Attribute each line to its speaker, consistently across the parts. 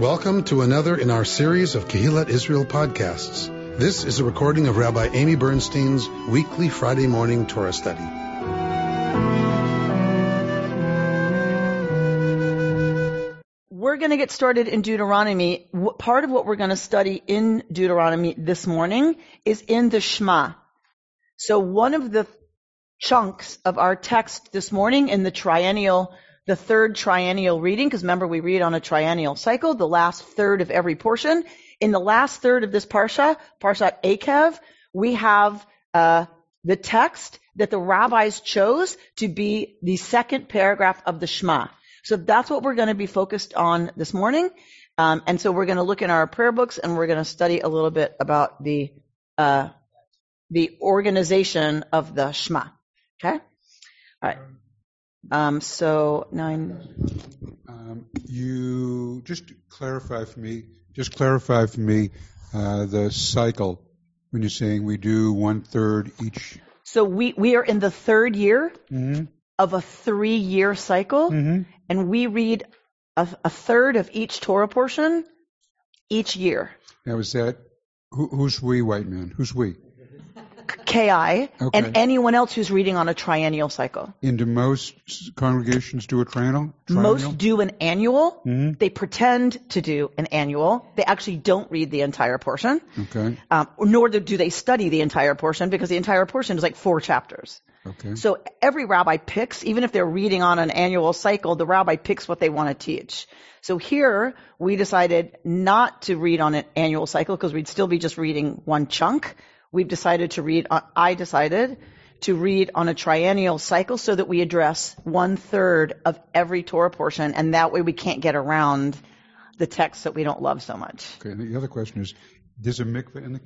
Speaker 1: Welcome to another in our series of Kehillat Israel podcasts. This is a recording of Rabbi Amy Bernstein's weekly Friday morning Torah study.
Speaker 2: We're going to get started in Deuteronomy. Part of what we're going to study in Deuteronomy this morning is in the Shema. So one of the chunks of our text this morning in the triennial, the third triennial reading, because remember we read on a triennial cycle, the last third of every portion. In the last third of this parsha, Parshat Eikev, we have uh, the text that the rabbis chose to be the second paragraph of the Shema. So that's what we're going to be focused on this morning. Um, and so we're going to look in our prayer books and we're going to study a little bit about the uh, the organization of the Shema. Okay. All right. Um, so nine.
Speaker 3: Um, you just clarify for me. Just clarify for me uh, the cycle when you're saying we do one third each.
Speaker 2: So we we are in the third year
Speaker 3: Mm-hmm.
Speaker 2: of a three year cycle,
Speaker 3: Mm-hmm.
Speaker 2: and we read a, a third of each Torah portion each year.
Speaker 3: Now is that who, who's we, white man? Who's we?
Speaker 2: Ki
Speaker 3: Okay.
Speaker 2: and anyone else who's reading on a triennial cycle.
Speaker 3: And do most congregations do a triennial?
Speaker 2: Most do an annual.
Speaker 3: Mhm.
Speaker 2: They pretend to do an annual. They actually don't read the entire portion,
Speaker 3: Okay.
Speaker 2: um, nor do they study the entire portion because the entire portion is like four chapters.
Speaker 3: Okay.
Speaker 2: So every rabbi picks, even if they're reading on an annual cycle, the rabbi picks what they want to teach. So here we decided not to read on an annual cycle because we'd still be just reading one chunk. We've decided to read, on, I decided to read on a triennial cycle so that we address one third of every Torah portion and that way we can't get around the texts that we don't love so much.
Speaker 3: Okay. And the other question is, there's a mikveh in the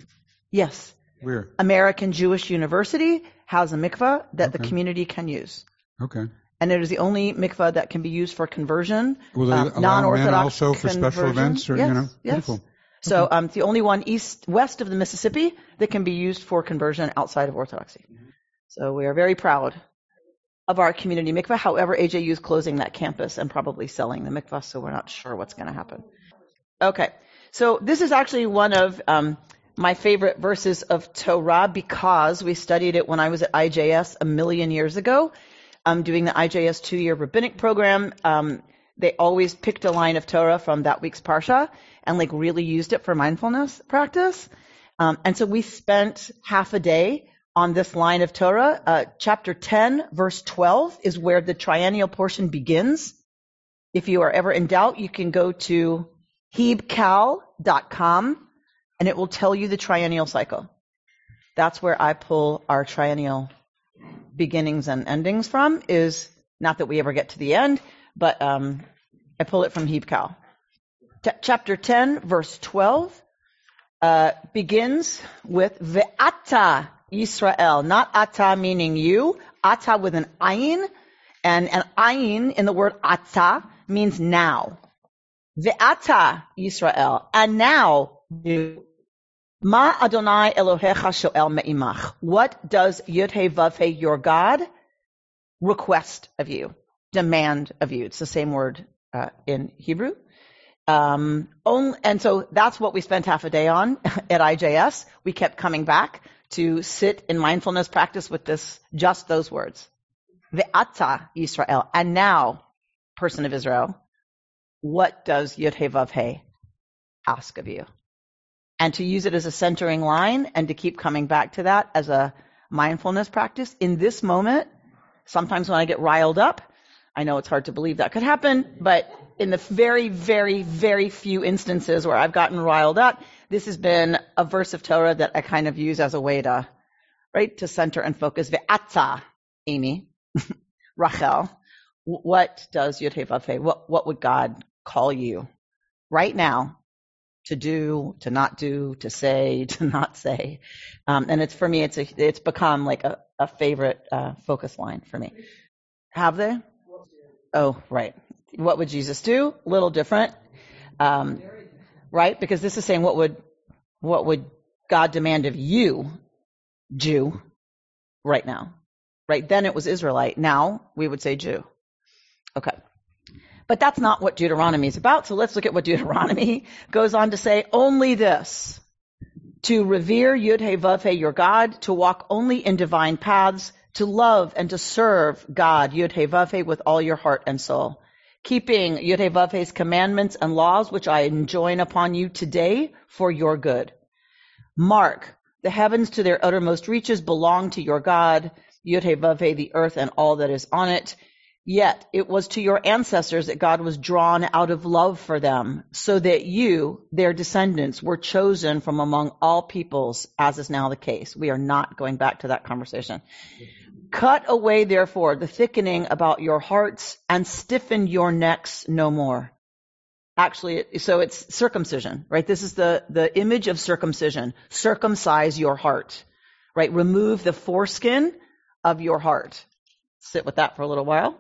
Speaker 2: Yes.
Speaker 3: where?
Speaker 2: American Jewish University has a mikvah that the community can use.
Speaker 3: Okay.
Speaker 2: and it is the only mikvah that can be used for conversion.
Speaker 3: Will they
Speaker 2: um,
Speaker 3: allow men
Speaker 2: non-Orthodox
Speaker 3: also for special events or, you
Speaker 2: yes,
Speaker 3: know?
Speaker 2: Yes.
Speaker 3: Beautiful.
Speaker 2: So um, it's the only one east west of the Mississippi that can be used for conversion outside of Orthodoxy. So we are very proud of our community mikvah. However, AJU is closing that campus and probably selling the mikvah, so we're not sure what's going to happen. Okay, so this is actually one of um, my favorite verses of Torah because we studied it when I was at IJS a million years ago. I'm doing the IJS two-year rabbinic program. Um, they always picked a line of Torah from that week's parsha and like really used it for mindfulness practice. Um, and so we spent half a day on this line of Torah. Uh, chapter 10, verse 12 is where the triennial portion begins. If you are ever in doubt, you can go to hebcal.com and it will tell you the triennial cycle. That's where I pull our triennial beginnings and endings from is not that we ever get to the end, but um, I pull it from Hebcal. Chapter 10, verse 12, uh, begins with Ve'ata Yisrael, not ata meaning you, ata with an ayin, and an ayin in the word ata means now. Ve'ata Yisrael, and now you. Ma Adonai Elohecha Shoel Me'imach. What does Yud He Vav He, your God, request of you, demand of you? It's the same word uh, in Hebrew. Um, and so that's what we spent half a day on at IJS. We kept coming back to sit in mindfulness practice with this, just those words. Ve'ata Yisrael. And now, person of Israel, what does Yud He ask of you? and to use it as a centering line and to keep coming back to that as a mindfulness practice in this moment. Sometimes when I get riled up, I know it's hard to believe that could happen, but in the very, very, very few instances where I've gotten riled up, this has been a verse of Torah that I kind of use as a way to, right, to center and focus. Ve'ata, Amy, Rachel, what does Yud He Vav He, what, what would God call you right now to do, to not do, to say, to not say. Um, and it's for me, it's a, it's become like a, a favorite uh, focus line for me. Have they? Oh, right. What would Jesus do? A little different, um, right? Because this is saying what would what would God demand of you, Jew, right now? Right then it was Israelite. Now we would say Jew. Okay. But that's not what Deuteronomy is about. So let's look at what Deuteronomy goes on to say. Only this. To revere Yud He Vav He, your God, to walk only in divine paths, to love and to serve God, Yud He Vav He, with all your heart and soul. Keeping Yud He Vav He's commandments and laws, which I enjoin upon you today for your good. Mark, the heavens to their uttermost reaches belong to your God, Yud He Vav He, the earth and all that is on it. Yet it was to your ancestors that God was drawn out of love for them, so that you, their descendants, were chosen from among all peoples, as is now the case. We are not going back to that conversation. Cut away, therefore, the thickening about your hearts and stiffen your necks no more. Actually, so it's circumcision, right? This is the, the image of circumcision. Circumcise your heart, right? Remove the foreskin of your heart. Sit with that for a little while.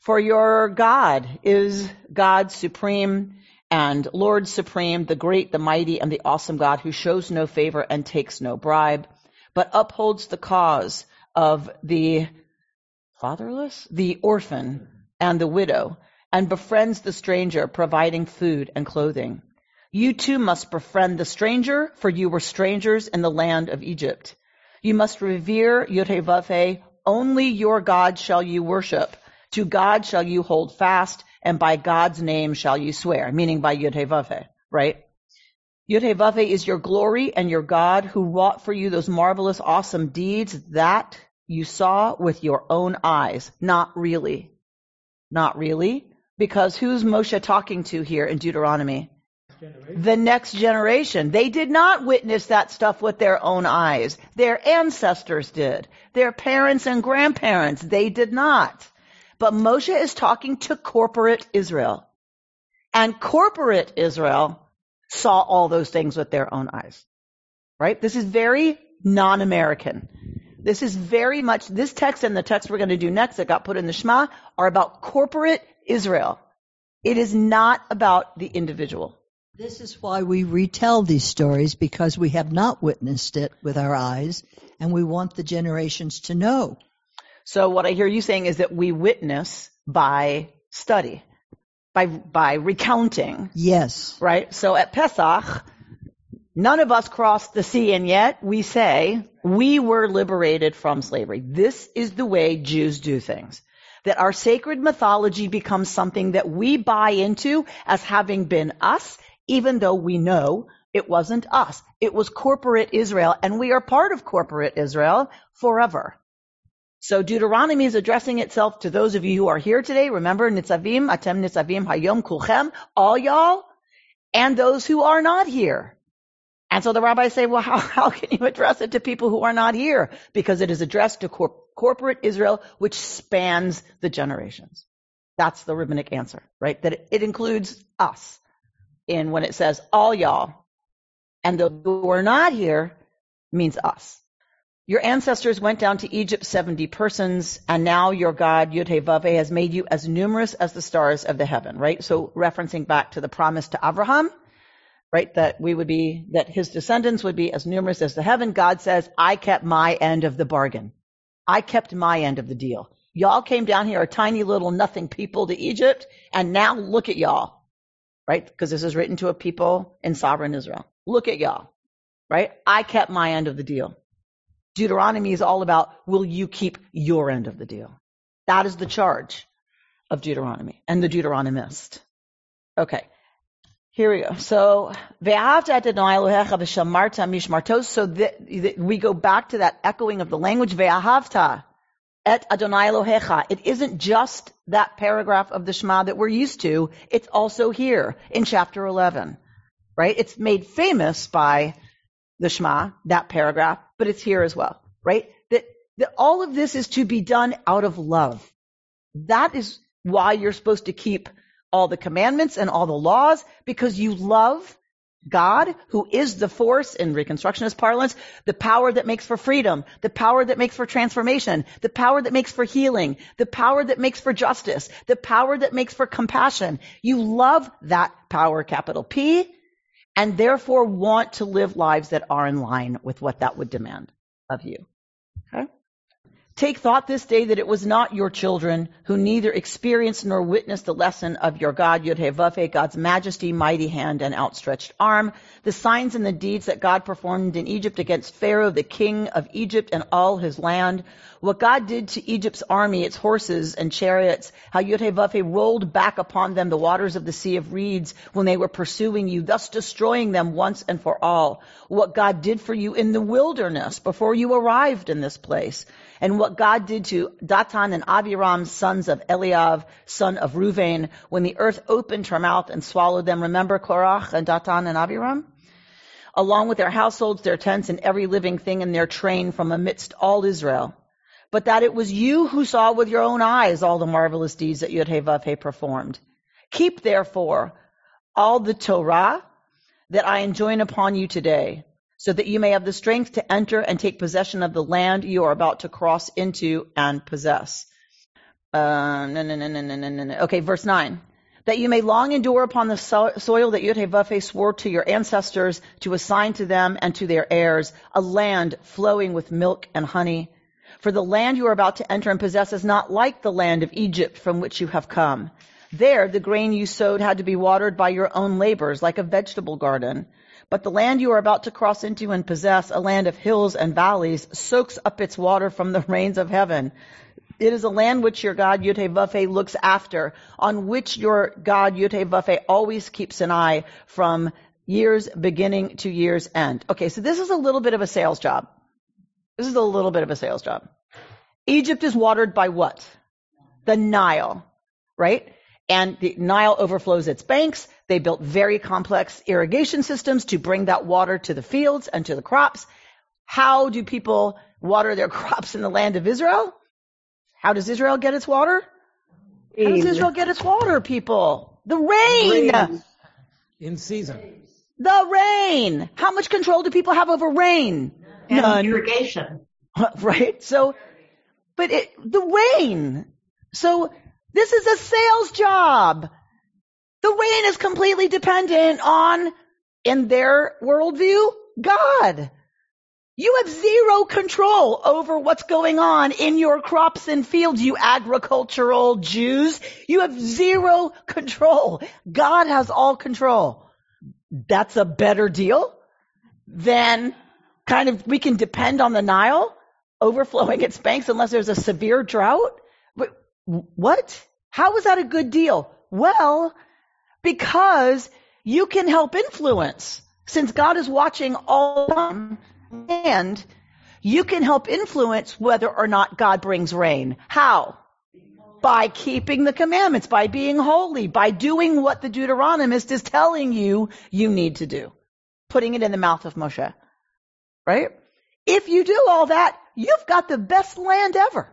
Speaker 2: For your God is God supreme and Lord supreme, the great, the mighty, and the awesome God who shows no favor and takes no bribe, but upholds the cause of the fatherless, the orphan, and the widow, and befriends the stranger, providing food and clothing. You too must befriend the stranger, for you were strangers in the land of Egypt. You must revere Yud only your God shall you worship to God shall you hold fast, and by God's name shall you swear, meaning by Yud right? Yud is your glory and your God who wrought for you those marvelous, awesome deeds that you saw with your own eyes. Not really. Not really. Because who's Moshe talking to here in Deuteronomy? Generation. The next generation. They did not witness that stuff with their own eyes. Their ancestors did. Their parents and grandparents, they did not. But Moshe is talking to corporate Israel. And corporate Israel saw all those things with their own eyes. Right? This is very non-American. This is very much, this text and the text we're going to do next that got put in the Shema are about corporate Israel. It is not about the individual.
Speaker 4: This is why we retell these stories because we have not witnessed it with our eyes and we want the generations to know.
Speaker 2: So what I hear you saying is that we witness by study, by, by recounting.
Speaker 4: Yes.
Speaker 2: Right? So at Pesach, none of us crossed the sea and yet we say we were liberated from slavery. This is the way Jews do things. That our sacred mythology becomes something that we buy into as having been us, even though we know it wasn't us. It was corporate Israel and we are part of corporate Israel forever. So Deuteronomy is addressing itself to those of you who are here today. Remember, Nitzavim, Atem Nitzavim, Hayom Kulchem, all y'all, and those who are not here. And so the rabbis say, well, how, how can you address it to people who are not here? Because it is addressed to cor- corporate Israel, which spans the generations. That's the rabbinic answer, right? That it, it includes us in when it says all y'all. And those who are not here means us. Your ancestors went down to Egypt 70 persons, and now your God, Yud-He-Vav-He, has made you as numerous as the stars of the heaven, right? So referencing back to the promise to Abraham, right? That we would be, that his descendants would be as numerous as the heaven. God says, I kept my end of the bargain. I kept my end of the deal. Y'all came down here, a tiny little nothing people to Egypt, and now look at y'all, right? Because this is written to a people in sovereign Israel. Look at y'all, right? I kept my end of the deal. Deuteronomy is all about will you keep your end of the deal? That is the charge of Deuteronomy and the Deuteronomist. Okay. Here we go. So, so that, we go back to that echoing of the language, ve'ahavta et Adonai Elohecha. It isn't just that paragraph of the Shema that we're used to. It's also here in chapter 11, right? It's made famous by the Shema, that paragraph, but it's here as well, right? That, that all of this is to be done out of love. That is why you're supposed to keep all the commandments and all the laws because you love God, who is the force in Reconstructionist parlance, the power that makes for freedom, the power that makes for transformation, the power that makes for healing, the power that makes for justice, the power that makes for compassion. You love that power, capital P, and therefore want to live lives that are in line with what that would demand of you. Okay? Take thought this day that it was not your children who neither experienced nor witnessed the lesson of your God, Yud God's majesty, mighty hand, and outstretched arm, the signs and the deeds that God performed in Egypt against Pharaoh, the king of Egypt, and all his land, what God did to Egypt's army, its horses and chariots, how Yud rolled back upon them the waters of the Sea of Reeds when they were pursuing you, thus destroying them once and for all. What God did for you in the wilderness before you arrived in this place and what God did to Datan and Abiram, sons of Eliav, son of Reuven, when the earth opened her mouth and swallowed them. Remember Korach and Datan and Abiram? Along with their households, their tents, and every living thing in their train from amidst all Israel. But that it was you who saw with your own eyes all the marvelous deeds that Yud performed. Keep therefore all the Torah that I enjoin upon you today so that you may have the strength to enter and take possession of the land you are about to cross into and possess. Uh, no, no, no, no, no, no, no. Okay, verse 9. That you may long endure upon the so- soil that Yud swore to your ancestors to assign to them and to their heirs, a land flowing with milk and honey. For the land you are about to enter and possess is not like the land of Egypt from which you have come. There, the grain you sowed had to be watered by your own labors, like a vegetable garden. But the land you are about to cross into and possess, a land of hills and valleys, soaks up its water from the rains of heaven. It is a land which your God Yud looks after, on which your God Yud always keeps an eye from years beginning to year's end. Okay, so this is a little bit of a sales job. This is a little bit of a sales job. Egypt is watered by what? The Nile, right? And the Nile overflows its banks. They built very complex irrigation systems to bring that water to the fields and to the crops. How do people water their crops in the land of Israel? How does Israel get its water? How does Israel get its water, people? The rain. rain.
Speaker 5: In season.
Speaker 2: The rain. How much control do people have over rain?
Speaker 6: And None. irrigation.
Speaker 2: right? So, but it, the rain. So this is a sales job. The rain is completely dependent on, in their worldview, God. You have zero control over what's going on in your crops and fields, you agricultural Jews. You have zero control. God has all control. That's a better deal than kind of we can depend on the Nile overflowing its banks unless there's a severe drought. But what? How is that a good deal? Well, because you can help influence. Since God is watching all the time, and you can help influence whether or not God brings rain. How? By keeping the commandments, by being holy, by doing what the Deuteronomist is telling you you need to do. Putting it in the mouth of Moshe. Right? If you do all that, you've got the best land ever.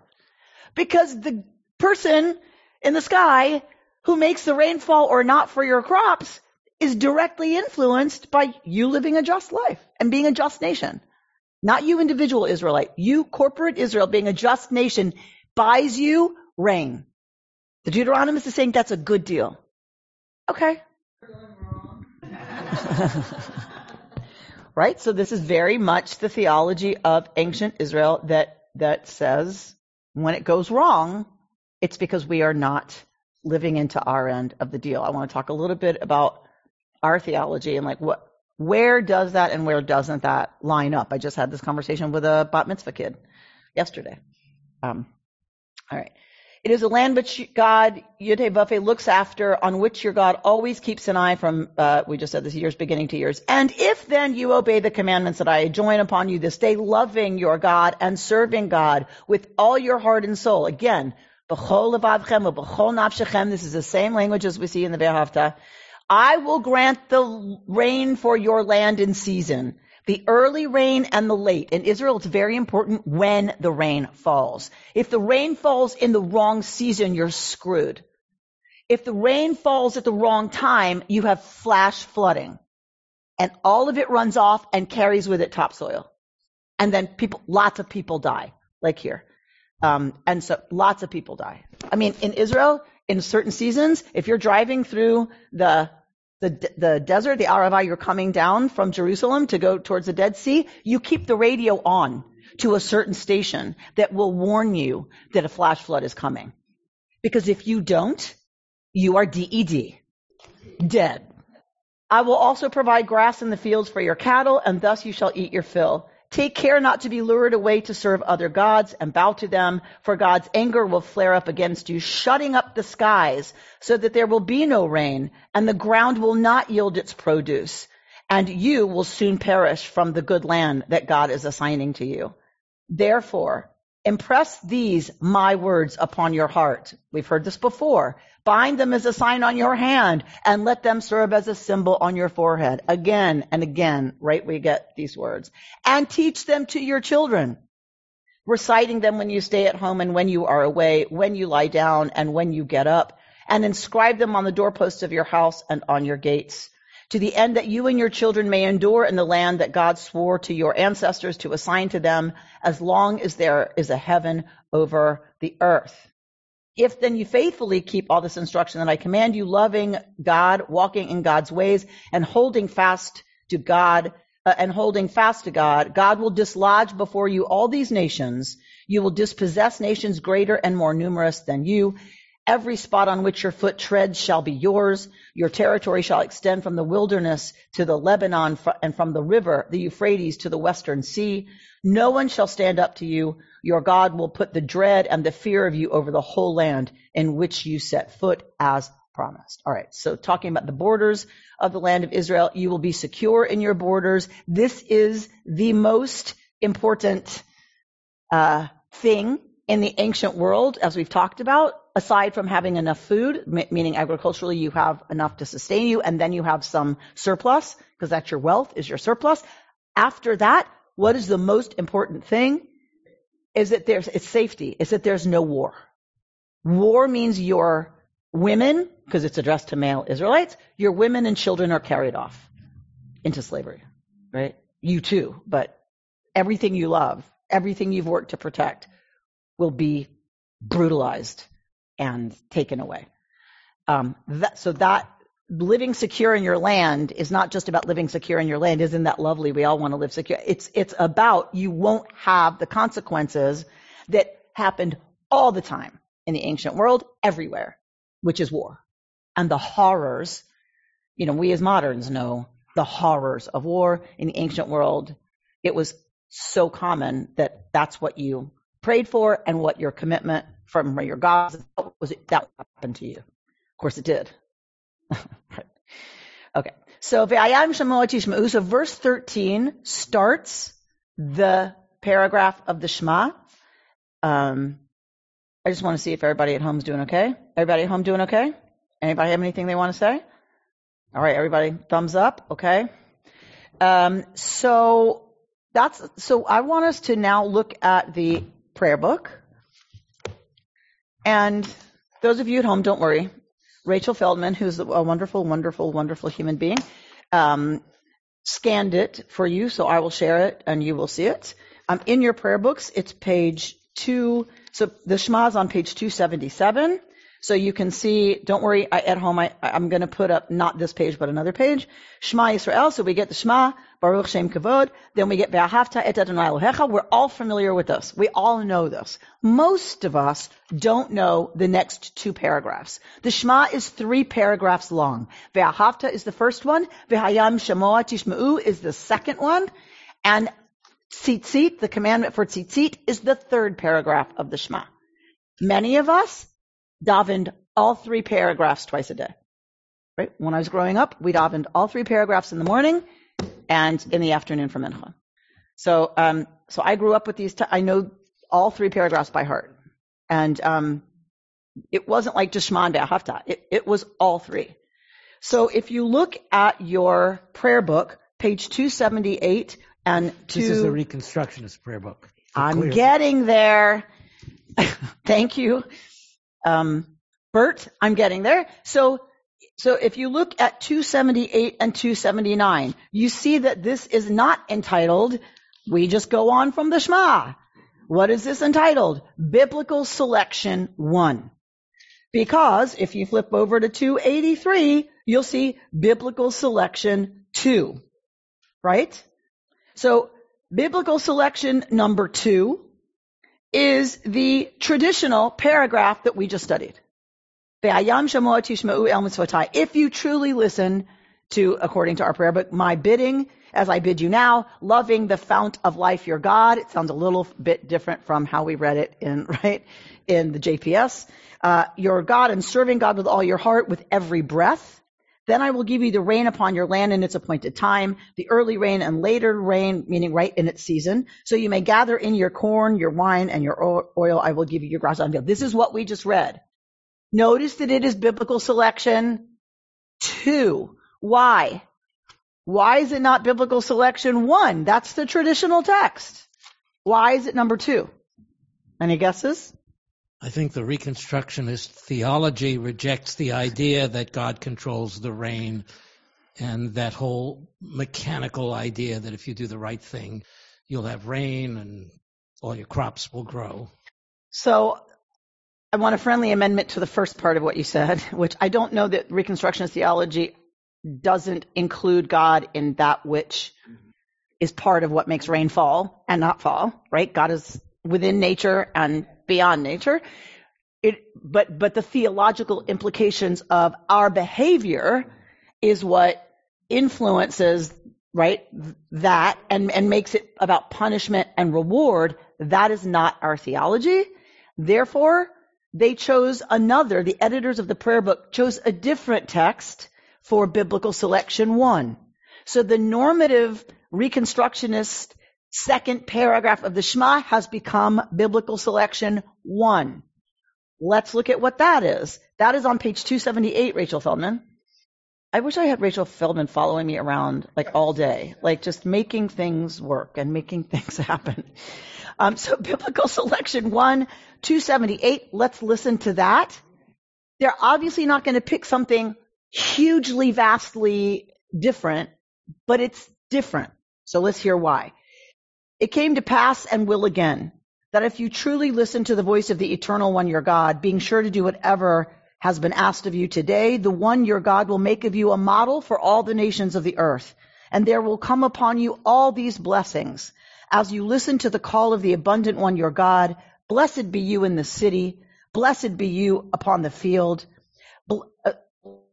Speaker 2: Because the person in the sky who makes the rainfall or not for your crops is directly influenced by you living a just life and being a just nation. Not you individual Israelite. You corporate Israel being a just nation buys you rain. The Deuteronomist is saying that's a good deal. Okay. right? So this is very much the theology of ancient Israel that, that says when it goes wrong, it's because we are not living into our end of the deal. I want to talk a little bit about our theology and like what, where does that and where doesn't that line up? I just had this conversation with a bat mitzvah kid yesterday. Um, all right. It is a land which God, Yud looks after, on which your God always keeps an eye from, uh, we just said this year's beginning to years. And if then you obey the commandments that I join upon you this day, loving your God and serving God with all your heart and soul. Again, B'chol levavchem b'chol nafshechem. This is the same language as we see in the Ve'ahavta. I will grant the rain for your land in season, the early rain and the late. In Israel, it's very important when the rain falls. If the rain falls in the wrong season, you're screwed. If the rain falls at the wrong time, you have flash flooding. And all of it runs off and carries with it topsoil. And then people, lots of people die, like here. Um, and so lots of people die. I mean, in Israel, in certain seasons, if you're driving through the the, the desert, the Arava, you're coming down from Jerusalem to go towards the Dead Sea, you keep the radio on. to a certain station that will warn you that a flash flood is coming. Because if you don't, you are DED. Dead. I will also provide grass in the fields for your cattle, and thus you shall eat your fill. Take care not to be lured away to serve other gods and bow to them, for God's anger will flare up against you, shutting up the skies so that there will be no rain, and the ground will not yield its produce, and you will soon perish from the good land that God is assigning to you. Therefore, impress these my words upon your heart. We've heard this before. Bind them as a sign on your hand and let them serve as a symbol on your forehead. Again and again, right? We get these words and teach them to your children, reciting them when you stay at home and when you are away, when you lie down and when you get up and inscribe them on the doorposts of your house and on your gates to the end that you and your children may endure in the land that God swore to your ancestors to assign to them as long as there is a heaven over the earth. If then you faithfully keep all this instruction that I command you, loving God, walking in God's ways, and holding fast to God, uh, and holding fast to God, God will dislodge before you all these nations. You will dispossess nations greater and more numerous than you. Every spot on which your foot treads shall be yours. Your territory shall extend from the wilderness to the Lebanon and from the river, the Euphrates to the western sea. No one shall stand up to you. Your God will put the dread and the fear of you over the whole land in which you set foot as promised. All right. So talking about the borders of the land of Israel, you will be secure in your borders. This is the most important uh, thing in the ancient world, as we've talked about aside from having enough food, meaning agriculturally you have enough to sustain you, and then you have some surplus, because that's your wealth, is your surplus. After that, what is the most important thing? Is that there's, it's safety, is that there's no war. War means your women, because it's addressed to male Israelites, your women and children are carried off into slavery, right? You too, but everything you love, everything you've worked to protect will be brutalized and taken away. Um, that, so that living secure in your land is not just about living secure in your land. Isn't that lovely? We all want to live secure. It's, it's about you won't have the consequences that happened all the time in the ancient world, everywhere, which is war. And the horrors, you know, we as moderns know the horrors of war in the ancient world. It was so common that that's what you prayed for and what your commitment from your gods was it, that happened to you. Of course it did. Okay. So so verse 13 starts the paragraph of the Shema. Um, I just want to see if everybody at home is doing okay. Everybody at home doing okay? Anybody have anything they want to say? All right, everybody, thumbs up. Okay. Um, so that's so. I want us to now look at the prayer book. And those of you at home, don't worry. Rachel Feldman, who's a wonderful, wonderful, wonderful human being, um, scanned it for you, so I will share it and you will see it. Um, in your prayer books, it's page two. So the Shema is on page 277. So you can see, don't worry, I, at home, I, I'm going to put up not this page, but another page. Shema Yisrael. So we get the Shema, Baruch Shem Kavod. Then we get Ve'ahavta et Adonai Elohecha. We're all familiar with this. We all know this. Most of us don't know the next two paragraphs. The Shema is three paragraphs long. Ve'ahavta is the first one. Ve'hayam Shemoa Tishma'u is the second one. And Tzitzit, the commandment for Tzitzit, is the third paragraph of the Shema. Many of us davened all three paragraphs twice a day. Right? When I was growing up, we davened all three paragraphs in the morning and in the afternoon for mincha. So, um, so I grew up with these. T- I know all three paragraphs by heart, and um, it wasn't like just Shema and Ve'ahavta. It, it was all three. So if you look at your prayer book, page 278 and two,
Speaker 5: this is a Reconstructionist prayer book.
Speaker 2: I'm getting there. Thank you. Um, Bert, I'm getting there. So, so if you look at 278 and 279, you see that this is not entitled, we just go on from the Shema. What is this entitled? Biblical Selection 1. Because if you flip over to 283, you'll see Biblical Selection 2. Right? So Biblical selection number two is the traditional paragraph that we just studied. If you truly listen to, according to our prayer book, my bidding, as I bid you now, loving the fount of life, your God. It sounds a little bit different from how we read it in, right, in the JPS. Uh, your God and serving God with all your heart, with every breath. Then I will give you the rain upon your land in its appointed time, the early rain and later rain, meaning right in its season. So you may gather in your corn, your wine, and your oil. I will give you your grass on field. This is what we just read. Notice that it is biblical selection two. Why? Why is it not biblical selection one? That's the traditional text. Why is it number two? Any guesses?
Speaker 5: I think the Reconstructionist theology rejects the idea that God controls the rain and that whole mechanical idea that if you do the right thing, you'll have rain and all your crops will grow.
Speaker 2: So I want a friendly amendment to the first part of what you said, which I don't know that Reconstructionist theology doesn't include God in that which mm-hmm. is part of what makes rain fall and not fall, right? God is within nature and beyond nature. It, but, but the theological implications of our behavior is what influences, right, that and, and makes it about punishment and reward. That is not our theology. Therefore, they chose another, the editors of the prayer book chose a different text for biblical selection one. So the normative reconstructionist second paragraph of the Shema has become biblical selection one. Let's look at what that is. That is on page 278, Rachel Feldman. I wish I had Rachel Feldman following me around like all day, like just making things work and making things happen. Um, so biblical selection one, 278. Let's listen to that. They're obviously not going to pick something hugely, vastly different, but it's different. So let's hear why. It came to pass and will again that if you truly listen to the voice of the eternal one, your God, being sure to do whatever has been asked of you today, the one your God will make of you a model for all the nations of the earth. And there will come upon you all these blessings. As you listen to the call of the abundant one, your God, blessed be you in the city, blessed be you upon the field, uh,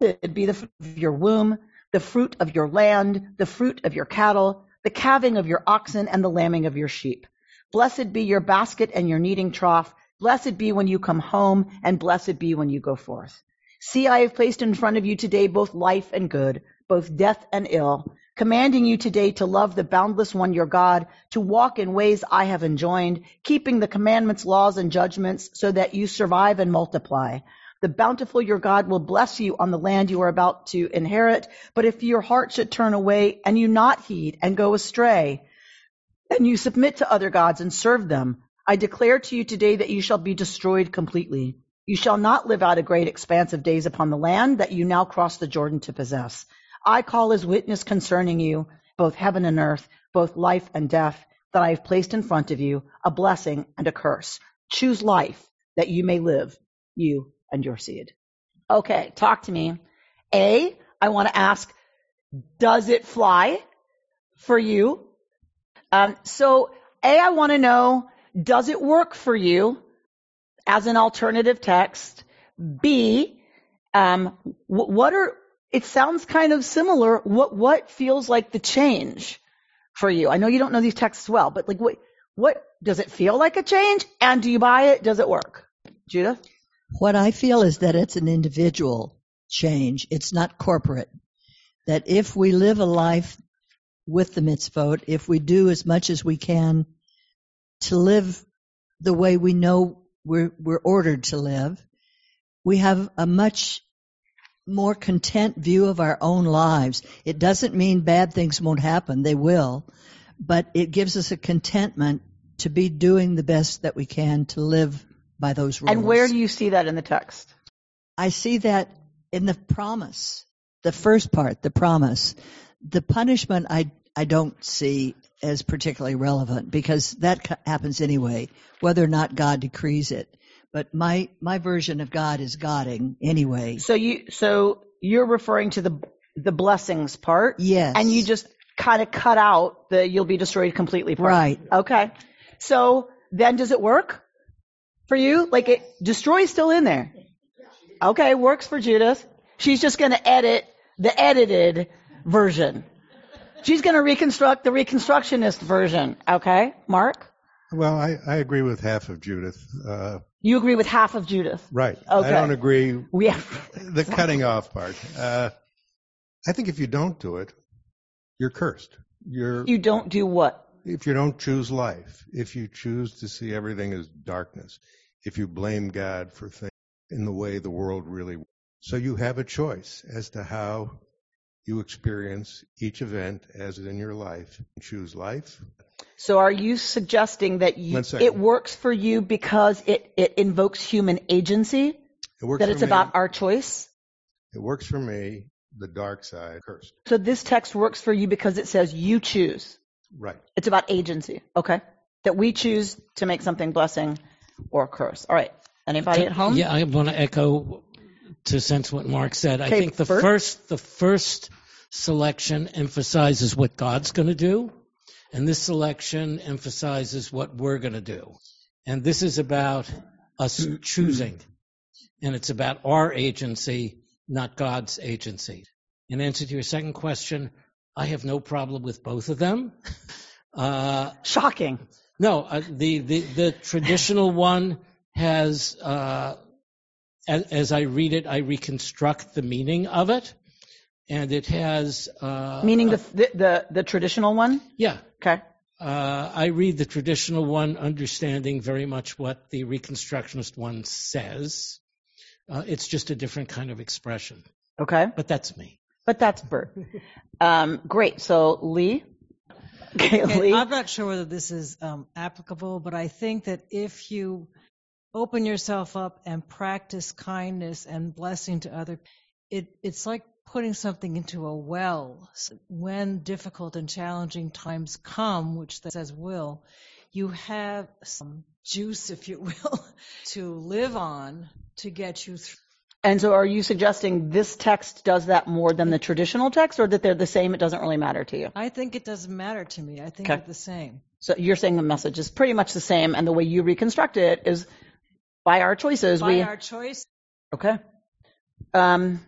Speaker 2: blessed be the fruit of your womb, the fruit of your land, the fruit of your cattle, the calving of your oxen and the lambing of your sheep. Blessed be your basket and your kneading trough. Blessed be when you come home and blessed be when you go forth. See, I have placed in front of you today both life and good, both death and ill, commanding you today to love the boundless one, your God, to walk in ways I have enjoined, keeping the commandments, laws, and judgments so that you survive and multiply. The bountiful your God will bless you on the land you are about to inherit. But if your heart should turn away and you not heed and go astray, and you submit to other gods and serve them, I declare to you today that you shall be destroyed completely. You shall not live out a great expanse of days upon the land that you now cross the Jordan to possess. I call as witness concerning you, both heaven and earth, both life and death, that I have placed in front of you a blessing and a curse. Choose life that you may live, you and your seed. Okay, talk to me. A, I want to ask, does it fly for you? Um, so, A, I want to know, does it work for you as an alternative text? B, um, what are, it sounds kind of similar. What, what feels like the change for you? I know you don't know these texts well, but like what, what, does it feel like a change? And do you buy it? Does it work? Judith?
Speaker 4: What I feel is that it's an individual change. It's not corporate. That if we live a life with the mitzvot, if we do as much as we can to live the way we know we're, we're ordered to live, we have a much more content view of our own lives. It doesn't mean bad things won't happen. They will. But it gives us a contentment to be doing the best that we can to live by those rules.
Speaker 2: And where do you see that in the text?
Speaker 4: I see that in the promise, the first part, the promise. The punishment I, I don't see as particularly relevant because that happens anyway, whether or not God decrees it. But my, my version of God is Godding anyway.
Speaker 2: So you, so you're referring to the, the blessings part?
Speaker 4: Yes.
Speaker 2: And you just kind of cut out the you'll be destroyed completely part.
Speaker 4: Right.
Speaker 2: Okay. So then does it work for you? Like it, destroy is still in there. Okay, works for Judith. She's just going to edit the edited version. She's going to reconstruct the reconstructionist version. Okay, Mark?
Speaker 7: Well, I, I agree with half of Judith. Uh,
Speaker 2: You agree with half of Judith.
Speaker 7: right.
Speaker 2: Okay.
Speaker 7: I don't agree
Speaker 2: have,
Speaker 7: the cutting off part. Uh, I think if you don't do it, you're cursed. You're
Speaker 2: you don't do what?
Speaker 7: if you don't choose life, if you choose to see everything as darkness, if you blame God for things in the way the world really works. so you have a choice as to how you experience each event as in your life. And choose life.
Speaker 2: So are you suggesting that you, it works for you because it, it invokes human agency?
Speaker 7: It works
Speaker 2: That
Speaker 7: for
Speaker 2: it's
Speaker 7: me.
Speaker 2: about our choice?
Speaker 7: It works for me. The dark side, cursed.
Speaker 2: So this text works for you because it says you choose.
Speaker 7: Right.
Speaker 2: It's about agency. Okay. That we choose to make something blessing or curse. All right. Anybody at home?
Speaker 5: Yeah, I want to echo to sense what Mark said. I think the
Speaker 2: Bert?
Speaker 5: first the first selection emphasizes what God's going to do, and this selection emphasizes what we're going to do. And this is about us choosing, and it's about our agency, not God's agency. In answer to your second question, I have no problem with both of them. Uh,
Speaker 2: Shocking.
Speaker 5: no, uh, the, the the traditional one has, uh, as, as I read it, I reconstruct the meaning of it, and it has. Uh,
Speaker 2: Meaning the, the, the, the traditional one?
Speaker 5: yeah,
Speaker 2: Okay.
Speaker 5: uh, I read the traditional one, understanding very much what the reconstructionist one says. Uh, it's just a different kind of expression,
Speaker 2: Okay.
Speaker 5: but that's me.
Speaker 2: But that's Bert. Um, great. So Lee? Okay,
Speaker 8: Okay,
Speaker 2: Lee?
Speaker 8: I'm not sure whether this is um, applicable, but I think that if you open yourself up and practice kindness and blessing to other, it it's like putting something into a well. So when difficult and challenging times come, which says will, you have some juice, if you will, to live on to get you through.
Speaker 2: And so are you suggesting this text does that more than the traditional text or that they're the same, it doesn't really matter to you?
Speaker 8: I think it doesn't matter to me. I think
Speaker 2: Okay.
Speaker 8: they're the same.
Speaker 2: So you're saying the message is pretty much the same and the way you reconstruct it is by our choices.
Speaker 8: By
Speaker 2: we,
Speaker 8: our choice,
Speaker 2: okay. Um,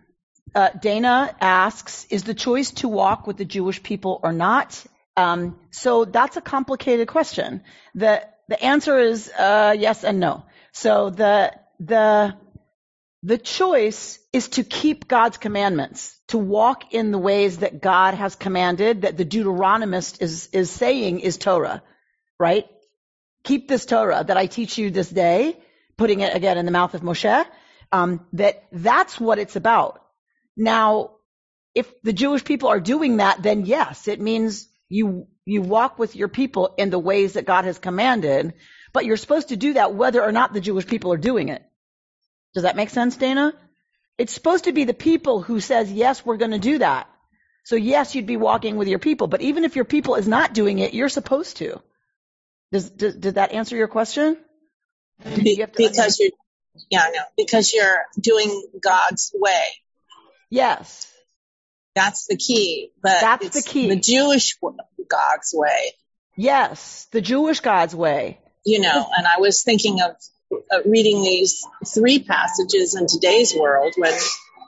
Speaker 2: uh, Dana asks, is the choice to walk with the Jewish people or not? Um, so that's a complicated question. The, the answer is, uh, yes and no. So the, the, the choice is to keep God's commandments, to walk in the ways that God has commanded, that the Deuteronomist is, is saying is Torah, right? Keep this Torah that I teach you this day, putting it again in the mouth of Moshe, um, that that's what it's about. Now, if the Jewish people are doing that, then yes, it means you, you walk with your people in the ways that God has commanded, but you're supposed to do that whether or not the Jewish people are doing it. Does that make sense, Dana? It's supposed to be the people who says, yes, we're going to do that. So yes, you'd be walking with your people, but even if your people is not doing it, you're supposed to. Does, does did that answer your question? You
Speaker 6: because you're yeah no because you're doing god's way
Speaker 2: yes.
Speaker 6: that's the key but
Speaker 2: That's the key.
Speaker 6: the jewish god's way
Speaker 2: Yes, the Jewish God's way.
Speaker 6: you know and i was thinking of uh, reading these three passages in today's world when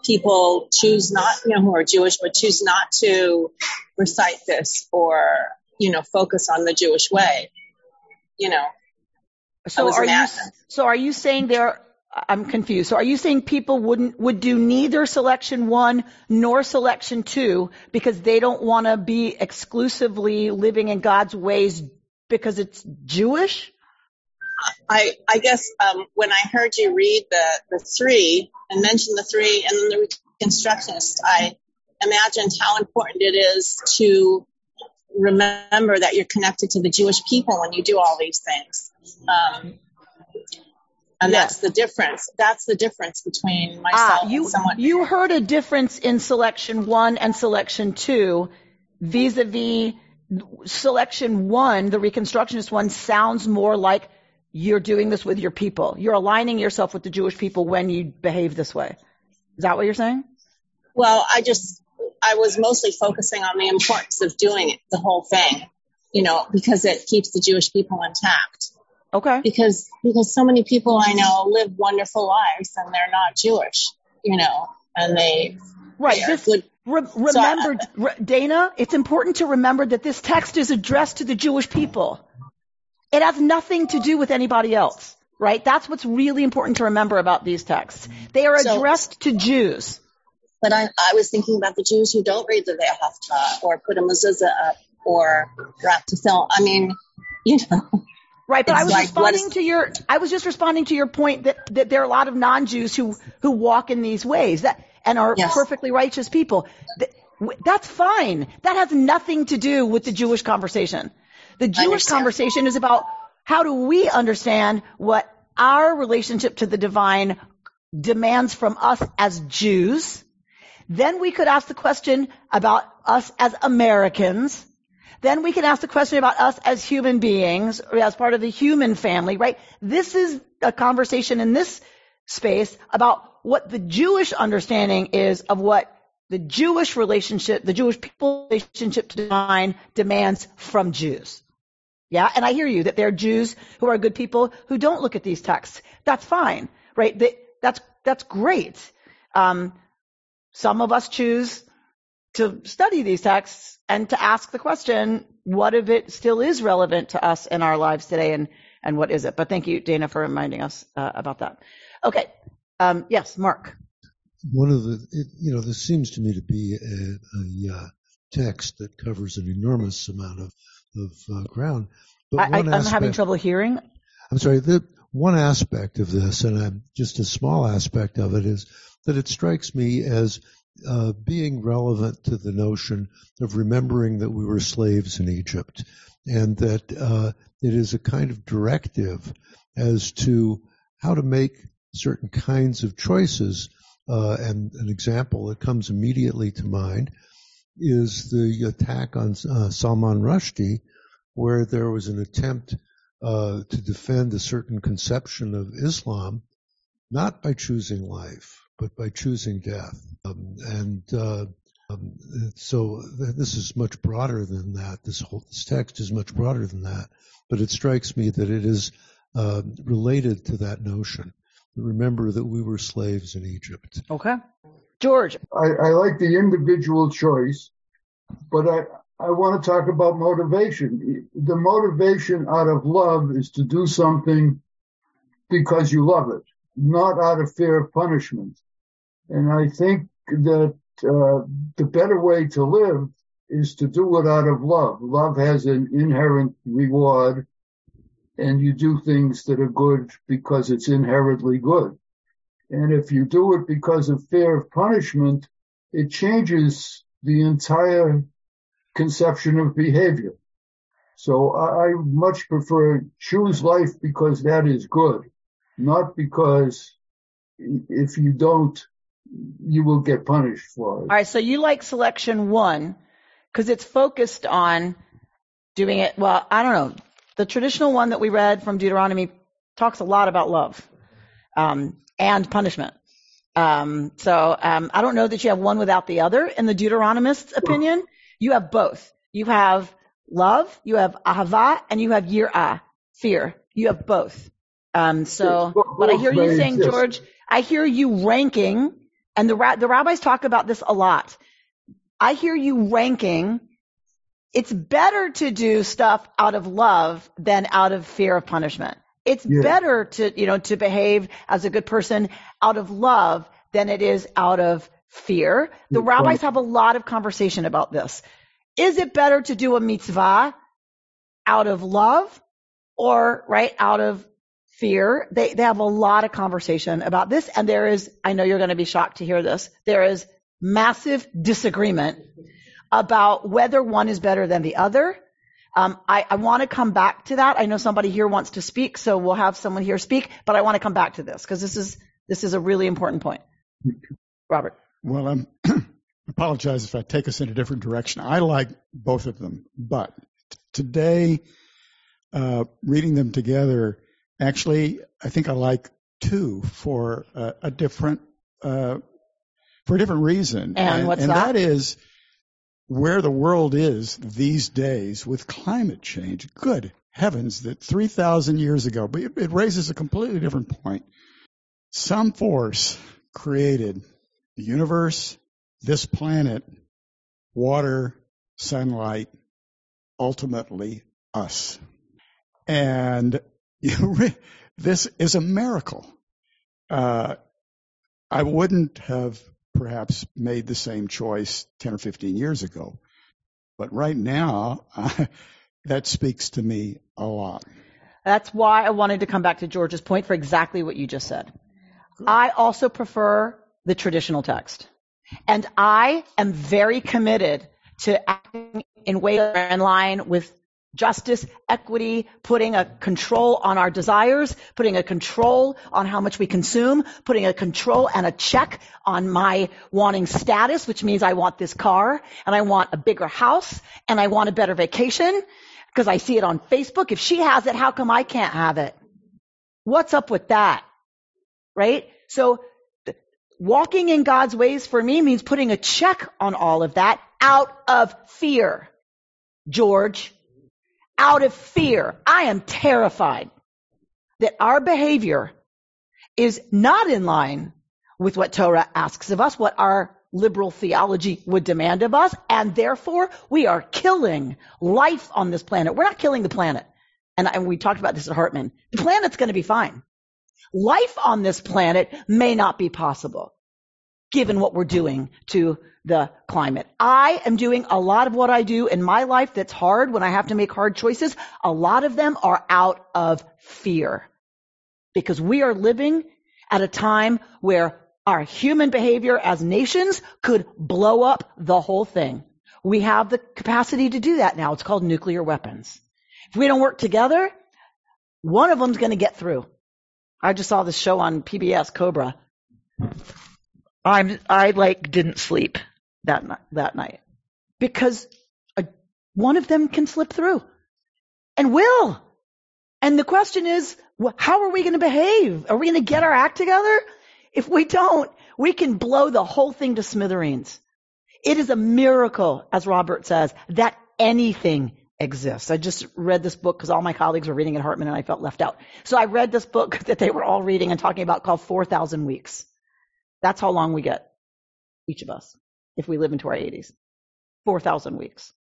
Speaker 6: people choose not you know who are jewish but choose not to recite this or you know focus on the jewish way you know
Speaker 2: So are you so are you saying there I'm confused. So are you saying people wouldn't would do neither selection 1 nor selection 2 because they don't want to be exclusively living in God's ways because it's Jewish?
Speaker 6: I, I guess um, when I heard you read the, the three and mention the three and then the reconstructionist, I imagined how important it is to remember that you're connected to the Jewish people when you do all these things. Um, and that's the difference. That's the difference between myself
Speaker 2: Ah, you
Speaker 6: and someone.
Speaker 2: you heard a difference in selection 1 and selection 2 vis-a-vis selection 1, the reconstructionist one sounds more like you're doing this with your people. You're aligning yourself with the Jewish people when you behave this way. Is that what you're saying?
Speaker 6: Well, I just I was mostly focusing on the importance of doing it, the whole thing, you know, because it keeps the Jewish people intact.
Speaker 2: Okay.
Speaker 6: Because because so many people I know live wonderful lives and they're not Jewish, you know, and they
Speaker 2: Right.
Speaker 6: they
Speaker 2: This, re- remember, re- Dana, it's important to remember that this text is addressed to the Jewish people. It has nothing to do with anybody else, right? That's what's really important to remember about these texts. They are
Speaker 6: So-
Speaker 2: addressed to Jews.
Speaker 6: But I, I was thinking about the Jews who don't read the Ve'ahavta or put a mezuzah up or wrap tefillin. I mean, you know,
Speaker 2: Right, but I was
Speaker 6: like,
Speaker 2: responding to your I was just responding to your point that, that there are a lot of non-Jews who who walk in these ways that and are
Speaker 6: Yes.
Speaker 2: perfectly righteous people. Th- That's fine. That has nothing to do with the Jewish conversation. The Jewish conversation is about how do we understand what our relationship to the divine demands from us as Jews. Then we could ask the question about us as Americans. Then we can ask the question about us as human beings, as part of the human family, right? This is a conversation in this space about what the Jewish understanding is of what the Jewish relationship, the Jewish people relationship to divine demands from Jews. Yeah, and I hear you that there are Jews who are good people who don't look at these texts. That's fine, right? That's that's great. Um, some of us choose to study these texts and to ask the question, what if it still is relevant to us in our lives today, and and what is it? But thank you, Dana, for reminding us uh, about that. Okay, um, yes, Mark.
Speaker 9: one of the, it, you know, this seems to me to be a, a uh, text that covers an enormous amount of of uh, ground. But
Speaker 2: I, I'm having trouble hearing.
Speaker 9: I'm sorry. The one aspect of this, and I'm just a small aspect of it, is that it strikes me as uh, being relevant to the notion of remembering that we were slaves in Egypt, and that uh, it is a kind of directive as to how to make certain kinds of choices. Uh, and an example that comes immediately to mind is the attack on uh, Salman Rushdie, where there was an attempt uh, to defend a certain conception of Islam, not by choosing life, but by choosing death. Um, and uh, um, so th- this is much broader than that. This whole this text is much broader than that. But it strikes me that it is uh, related to that notion. Remember that we were slaves in Egypt.
Speaker 2: Okay, George.
Speaker 10: I, I like the individual choice, but I, I want to talk about motivation. The motivation out of love is to do something because you love it, not out of fear of punishment. And I think that uh, the better way to live is to do it out of love. Love has an inherent reward and you do things that are good because it's inherently good. And if you do it because of fear of punishment, it changes the entire conception of behavior. So I, I much prefer choose life because that is good, not because if you don't, you will get punished for it.
Speaker 2: All right, so you like selection one because it's focused on doing it. Well, I don't know. The traditional one that we read from Deuteronomy talks a lot about love um, and punishment. Um, so um, I don't know that you have one without the other. In the Deuteronomist's opinion, you have both. You have love, you have ahava, and you have yirah, fear. You have both. Um, so, but I hear you saying,
Speaker 10: exist.
Speaker 2: George, I hear you ranking, and the ra- the rabbis talk about this a lot. I hear you ranking. It's better to do stuff out of love than out of fear of punishment. It's
Speaker 10: Yeah.
Speaker 2: better to, you know, to behave as a good person out of love than it is out of fear. The rabbis have a lot of conversation about this. Is it better to do a mitzvah out of love or, right, out of fear? They, they have a lot of conversation about this. And there is, I know you're going to be shocked to hear this. There is massive disagreement about whether one is better than the other. Um, I, I want to come back to that. I know somebody here wants to speak, so we'll have someone here speak, but I want to come back to this because this is, this is a really important point. Robert.
Speaker 11: Well, I'm apologize if I take us in a different direction. I like both of them, but t- today, uh, reading them together, actually, I think I like two for uh, a different, uh, for a different reason.
Speaker 2: And what's
Speaker 11: and
Speaker 2: that?
Speaker 11: that is where the world is these days with climate change, good heavens, that 3,000 years ago, but it raises a completely different point. Some force created the universe, this planet, water, sunlight, ultimately us. And this is a miracle. Uh, I wouldn't have perhaps made the same choice 10 or 15 years ago. But right now, that speaks to me a lot.
Speaker 2: That's why I wanted to come back to George's point for exactly what you just said. I also prefer the traditional text. And I am very committed to acting in ways in line with justice, equity, putting a control on our desires, putting a control on how much we consume, putting a control and a check on my wanting status, which means I want this car and I want a bigger house and I want a better vacation because I see it on Facebook. If she has it, how come I can't have it? What's up with that? Right? So walking in God's ways for me means putting a check on all of that out of fear. George, out of fear. I am terrified that our behavior is not in line with what Torah asks of us, what our liberal theology would demand of us, and therefore we are killing life on this planet. We're not killing the planet. And, and we talked about this at Hartman. The planet's going to be fine. Life on this planet may not be possible given what we're doing to the climate. I am doing a lot of what I do in my life that's hard when I have to make hard choices. A lot of them are out of fear because we are living at a time where our human behavior as nations could blow up the whole thing. We have the capacity to do that now. It's called nuclear weapons. If we don't work together, one of them's going to get through. I just saw this show on PBS, Cobra. I'm I like didn't sleep that that night because a, one of them can slip through and will. And the question is, how are we going to behave? Are we going to get our act together? If we don't, we can blow the whole thing to smithereens. It is a miracle, as Robert says, that anything exists. I just read this book because all my colleagues were reading at Hartman and I felt left out. So I read this book that they were all reading and talking about called 4,000 Weeks. That's how long we get, each of us, if we live into our 80s. 4,000 weeks.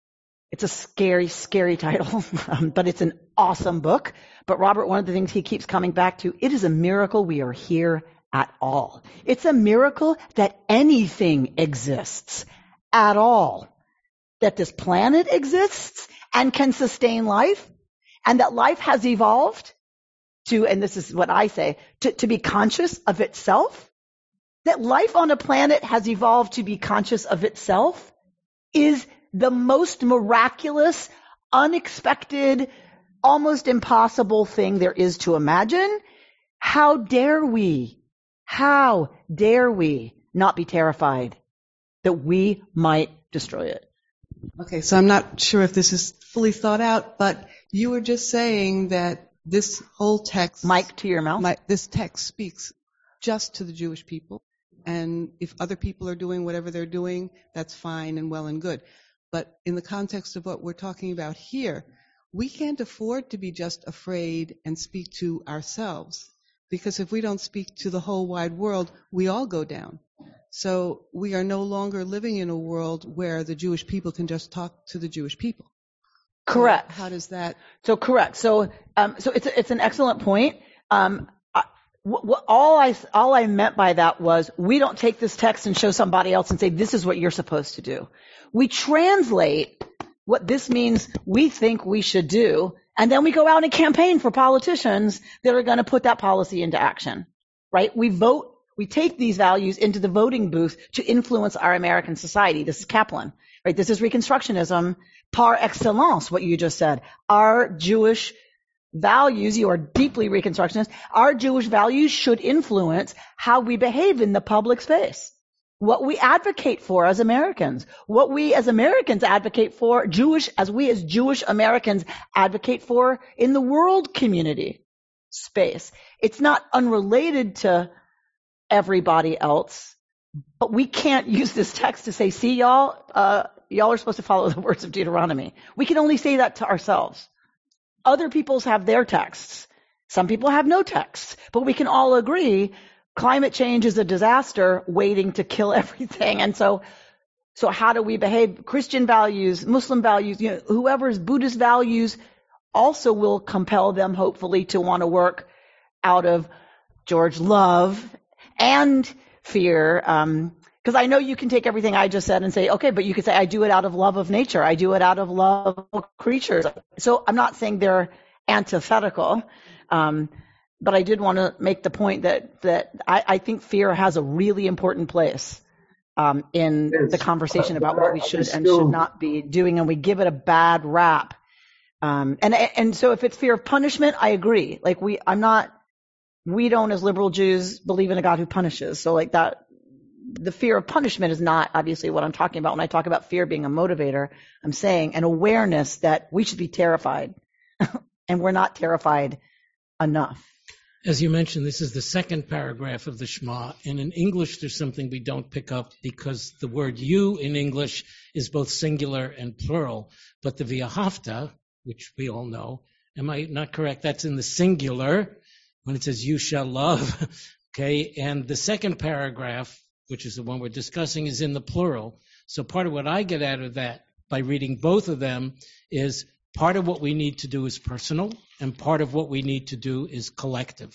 Speaker 2: It's a scary, scary title, um, but it's an awesome book. But Robert, one of the things he keeps coming back to, it is a miracle we are here at all. It's a miracle that anything exists at all. That this planet exists and can sustain life and that life has evolved to, and this is what I say, to, to be conscious of itself that life on a planet has evolved to be conscious of itself is the most miraculous, unexpected, almost impossible thing there is to imagine. How dare we, how dare we not be terrified that we might destroy it?
Speaker 12: Okay, so I'm not sure if this is fully thought out, but you were just saying that this whole text.
Speaker 2: Mic to your mouth.
Speaker 12: this text speaks just to the Jewish people. And if other people are doing whatever they're doing, that's fine and well and good. But in the context of what we're talking about here, we can't afford to be just afraid and speak to ourselves. Because if we don't speak to the whole wide world, we all go down. So we are no longer living in a world where the Jewish people can just talk to the Jewish people.
Speaker 2: Correct.
Speaker 12: So how does that?
Speaker 2: So correct. So um, so it's it's an excellent point. Um, all I all I meant by that was we don't take this text and show somebody else and say this is what you're supposed to do. We translate what this means we think we should do, and then we go out and campaign for politicians that are going to put that policy into action. Right? We vote. We take these values into the voting booth to influence our American society. This is Kaplan. Right? This is Reconstructionism par excellence. What you just said. Our Jewish values, you are deeply Reconstructionist, our Jewish values should influence how we behave in the public space. What we advocate for as Americans, what we as Americans advocate for, Jewish, as we as Jewish Americans advocate for in the world community space. It's not unrelated to everybody else, but we can't use this text to say, see y'all, uh, y'all are supposed to follow the words of Deuteronomy. We can only say that to ourselves. Other people's have their texts. Some people have no texts, but we can all agree climate change is a disaster waiting to kill everything. And so, so how do we behave? Christian values, Muslim values, you know, whoever's Buddhist values also will compel them hopefully to want to work out of George love and fear. Um, because I know you can take everything I just said and say, okay, but you could say, I do it out of love of nature. I do it out of love of creatures. So I'm not saying they're antithetical. Um, but I did want to make the point that, that I, I think fear has a really important place. Um, in the conversation about what we should and should not be doing, and we give it a bad rap. Um, and and so if it's fear of punishment, I agree. Like we, I'm not. We don't, as liberal Jews, believe in a God who punishes. So like that, the fear of punishment is not obviously what I'm talking about when I talk about fear being a motivator. I'm saying an awareness that we should be terrified, and we're not terrified enough.
Speaker 5: As you mentioned, this is the second paragraph of the Shema, and in English there's something we don't pick up because the word you in English is both singular and plural, but the Ve'ahavta, which we all know, am I not correct? That's in the singular when it says you shall love, okay? And the second paragraph, which is the one we're discussing, is in the plural. So part of what I get out of that by reading both of them is part of what we need to do is personal and part of what we need to do is collective.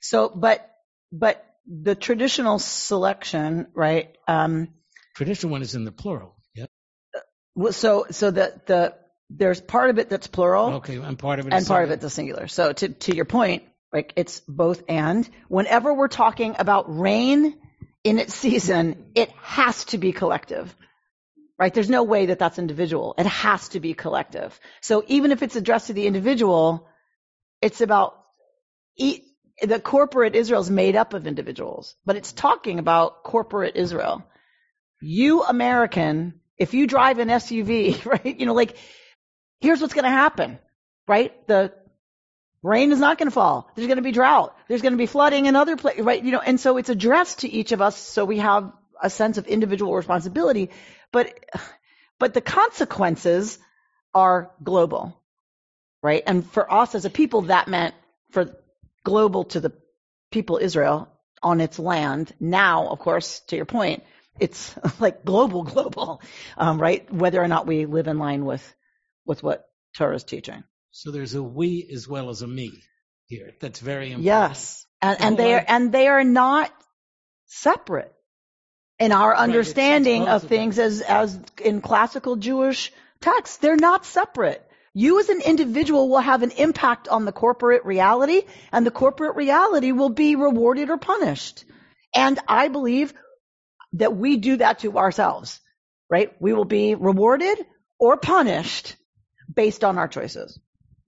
Speaker 2: So, but, but the traditional selection, right? Um,
Speaker 5: traditional one is in the plural. Yep.
Speaker 2: Well, so, so the, the, there's part of it that's plural.
Speaker 5: Okay, and part of it
Speaker 2: and part of it that's singular. So to, to your point, like it's both and. Whenever we're talking about rain in its season, it has to be collective right? There's no way that that's individual. It has to be collective. So even if it's addressed to the individual, it's about e- the corporate Israel is made up of individuals, but it's talking about corporate Israel. You American, if you drive an SUV, right? You know, like here's what's going to happen, right? The rain is not going to fall. There's going to be drought. There's going to be flooding in other places, right? You know, and so it's addressed to each of us so we have a sense of individual responsibility. But, but the consequences are global, right? And for us as a people, that meant for global to the people Israel on its land. Now, of course, to your point, it's like global, global, um, right? Whether or not we live in line with, with what Torah is teaching.
Speaker 5: So there's a we as well as a me here. That's very important.
Speaker 2: Yes. And, and they are, and they are not separate in our understanding right, of things as, as in classical Jewish texts. They're not separate. You as an individual will have an impact on the corporate reality and the corporate reality will be rewarded or punished. And I believe that we do that to ourselves, right? We will be rewarded or punished based on our choices.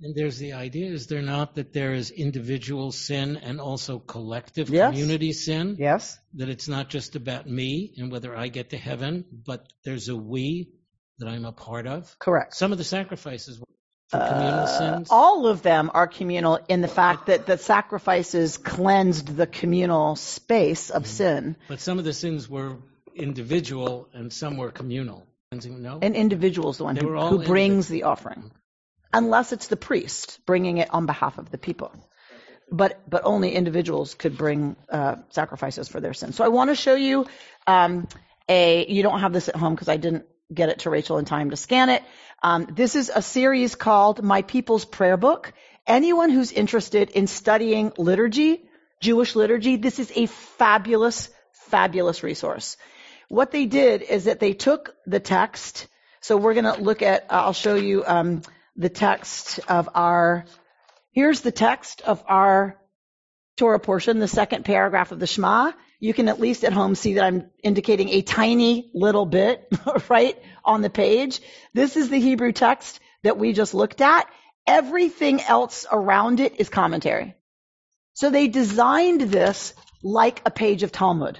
Speaker 5: And there's the idea, is there not, that there is individual sin and also collective
Speaker 2: yes.
Speaker 5: community sin?
Speaker 2: Yes.
Speaker 5: That it's not just about me and whether I get to heaven, but there's a we that I'm a part of?
Speaker 2: Correct.
Speaker 5: Some of the sacrifices were for communal
Speaker 2: uh,
Speaker 5: sins?
Speaker 2: All of them are communal in the fact that the sacrifices cleansed the communal space of mm-hmm. sin.
Speaker 5: But some of the sins were individual and some were communal. No?
Speaker 2: An individual is the one who, who brings the offering unless it's the priest bringing it on behalf of the people. But but only individuals could bring uh, sacrifices for their sins. So I want to show you um, a. You don't have this at home because I didn't get it to Rachel in time to scan it. Um, this is a series called My People's Prayer Book. Anyone who's interested in studying liturgy, Jewish liturgy, this is a fabulous, fabulous resource. What they did is that they took the text. So we're going to look at. I'll show you. Um, the text of our, here's the text of our Torah portion, the second paragraph of the Shema. You can at least at home see that I'm indicating a tiny little bit, right, on the page. This is the Hebrew text that we just looked at. Everything else around it is commentary. So they designed this like a page of Talmud.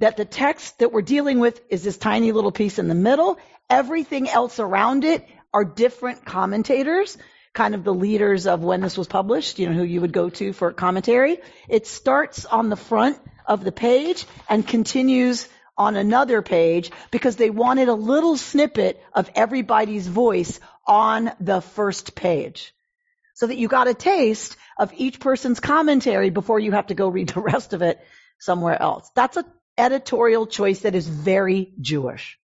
Speaker 2: That the text that we're dealing with is this tiny little piece in the middle. Everything else around it are different commentators, kind of the leaders of when this was published, you know, who you would go to for commentary. It starts on the front of the page and continues on another page because they wanted a little snippet of everybody's voice on the first page. So that you got a taste of each person's commentary before you have to go read the rest of it somewhere else. That's an editorial choice that is very Jewish.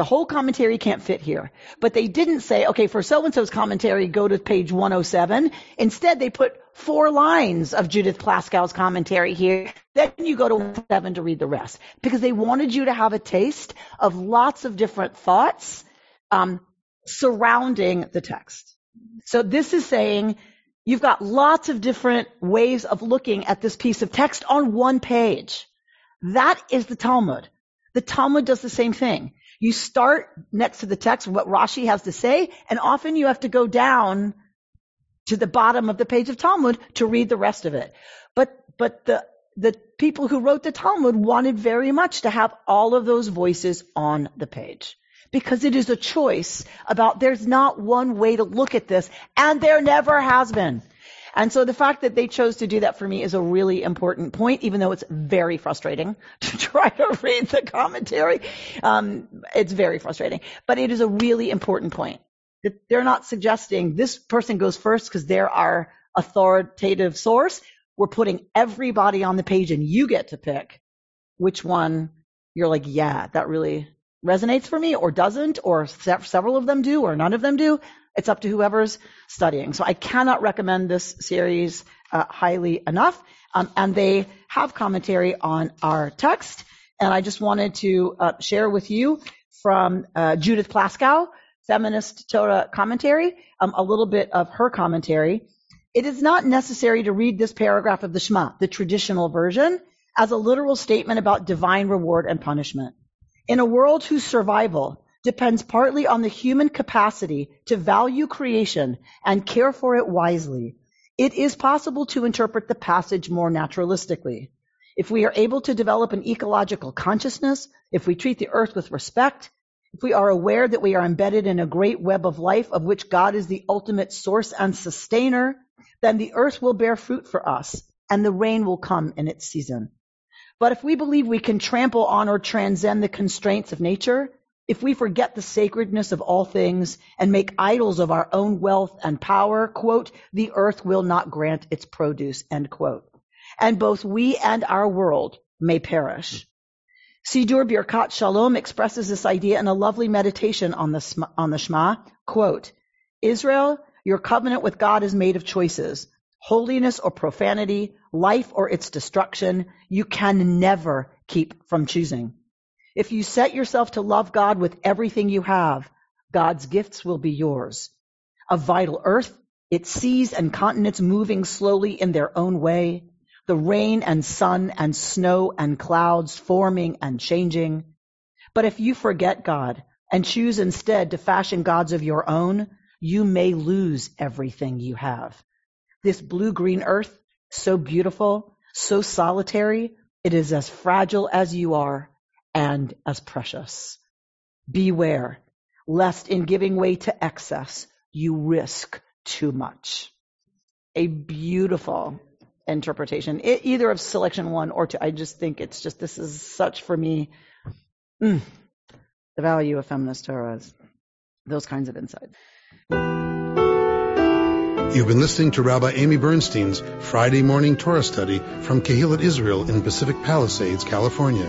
Speaker 2: The whole commentary can't fit here. But they didn't say, okay, for so and so's commentary, go to page 107. Instead, they put four lines of Judith Plaskow's commentary here. Then you go to 7 to read the rest. Because they wanted you to have a taste of lots of different thoughts um, surrounding the text. So this is saying you've got lots of different ways of looking at this piece of text on one page. That is the Talmud. The Talmud does the same thing. You start next to the text, what Rashi has to say, and often you have to go down to the bottom of the page of Talmud to read the rest of it. But, but the, the people who wrote the Talmud wanted very much to have all of those voices on the page. Because it is a choice about there's not one way to look at this, and there never has been. And so the fact that they chose to do that for me is a really important point, even though it's very frustrating to try to read the commentary. Um, it's very frustrating, but it is a really important point that they're not suggesting this person goes first because they're our authoritative source. We're putting everybody on the page and you get to pick which one you're like, yeah, that really resonates for me or doesn't, or several of them do or none of them do. It's up to whoever's studying. So I cannot recommend this series uh, highly enough. Um, and they have commentary on our text. And I just wanted to uh, share with you from uh, Judith Plaskow, Feminist Torah Commentary, um, a little bit of her commentary. It is not necessary to read this paragraph of the Shema, the traditional version, as a literal statement about divine reward and punishment. In a world whose survival depends partly on the human capacity to value creation and care for it wisely, it is possible to interpret the passage more naturalistically. If we are able to develop an ecological consciousness, if we treat the earth with respect, if we are aware that we are embedded in a great web of life of which God is the ultimate source and sustainer, then the earth will bear fruit for us and the rain will come in its season. But if we believe we can trample on or transcend the constraints of nature, if we forget the sacredness of all things and make idols of our own wealth and power, quote, the earth will not grant its produce, end quote. And both we and our world may perish. Sidur Birkat Shalom expresses this idea in a lovely meditation on the, on the Shema, quote, Israel, your covenant with God is made of choices, holiness or profanity, life or its destruction. You can never keep from choosing. If you set yourself to love God with everything you have, God's gifts will be yours. A vital earth, its seas and continents moving slowly in their own way, the rain and sun and snow and clouds forming and changing. But if you forget God and choose instead to fashion gods of your own, you may lose everything you have. This blue-green earth, so beautiful, so solitary, it is as fragile as you are and as precious. Beware, lest in giving way to excess, you risk too much. A beautiful interpretation, it, either of selection one or two. I just think it's just, this is such for me, mm, the value of feminist Torahs, those kinds of insights.
Speaker 1: You've been listening to Rabbi Amy Bernstein's Friday morning Torah study from Kehillat Israel in Pacific Palisades, California.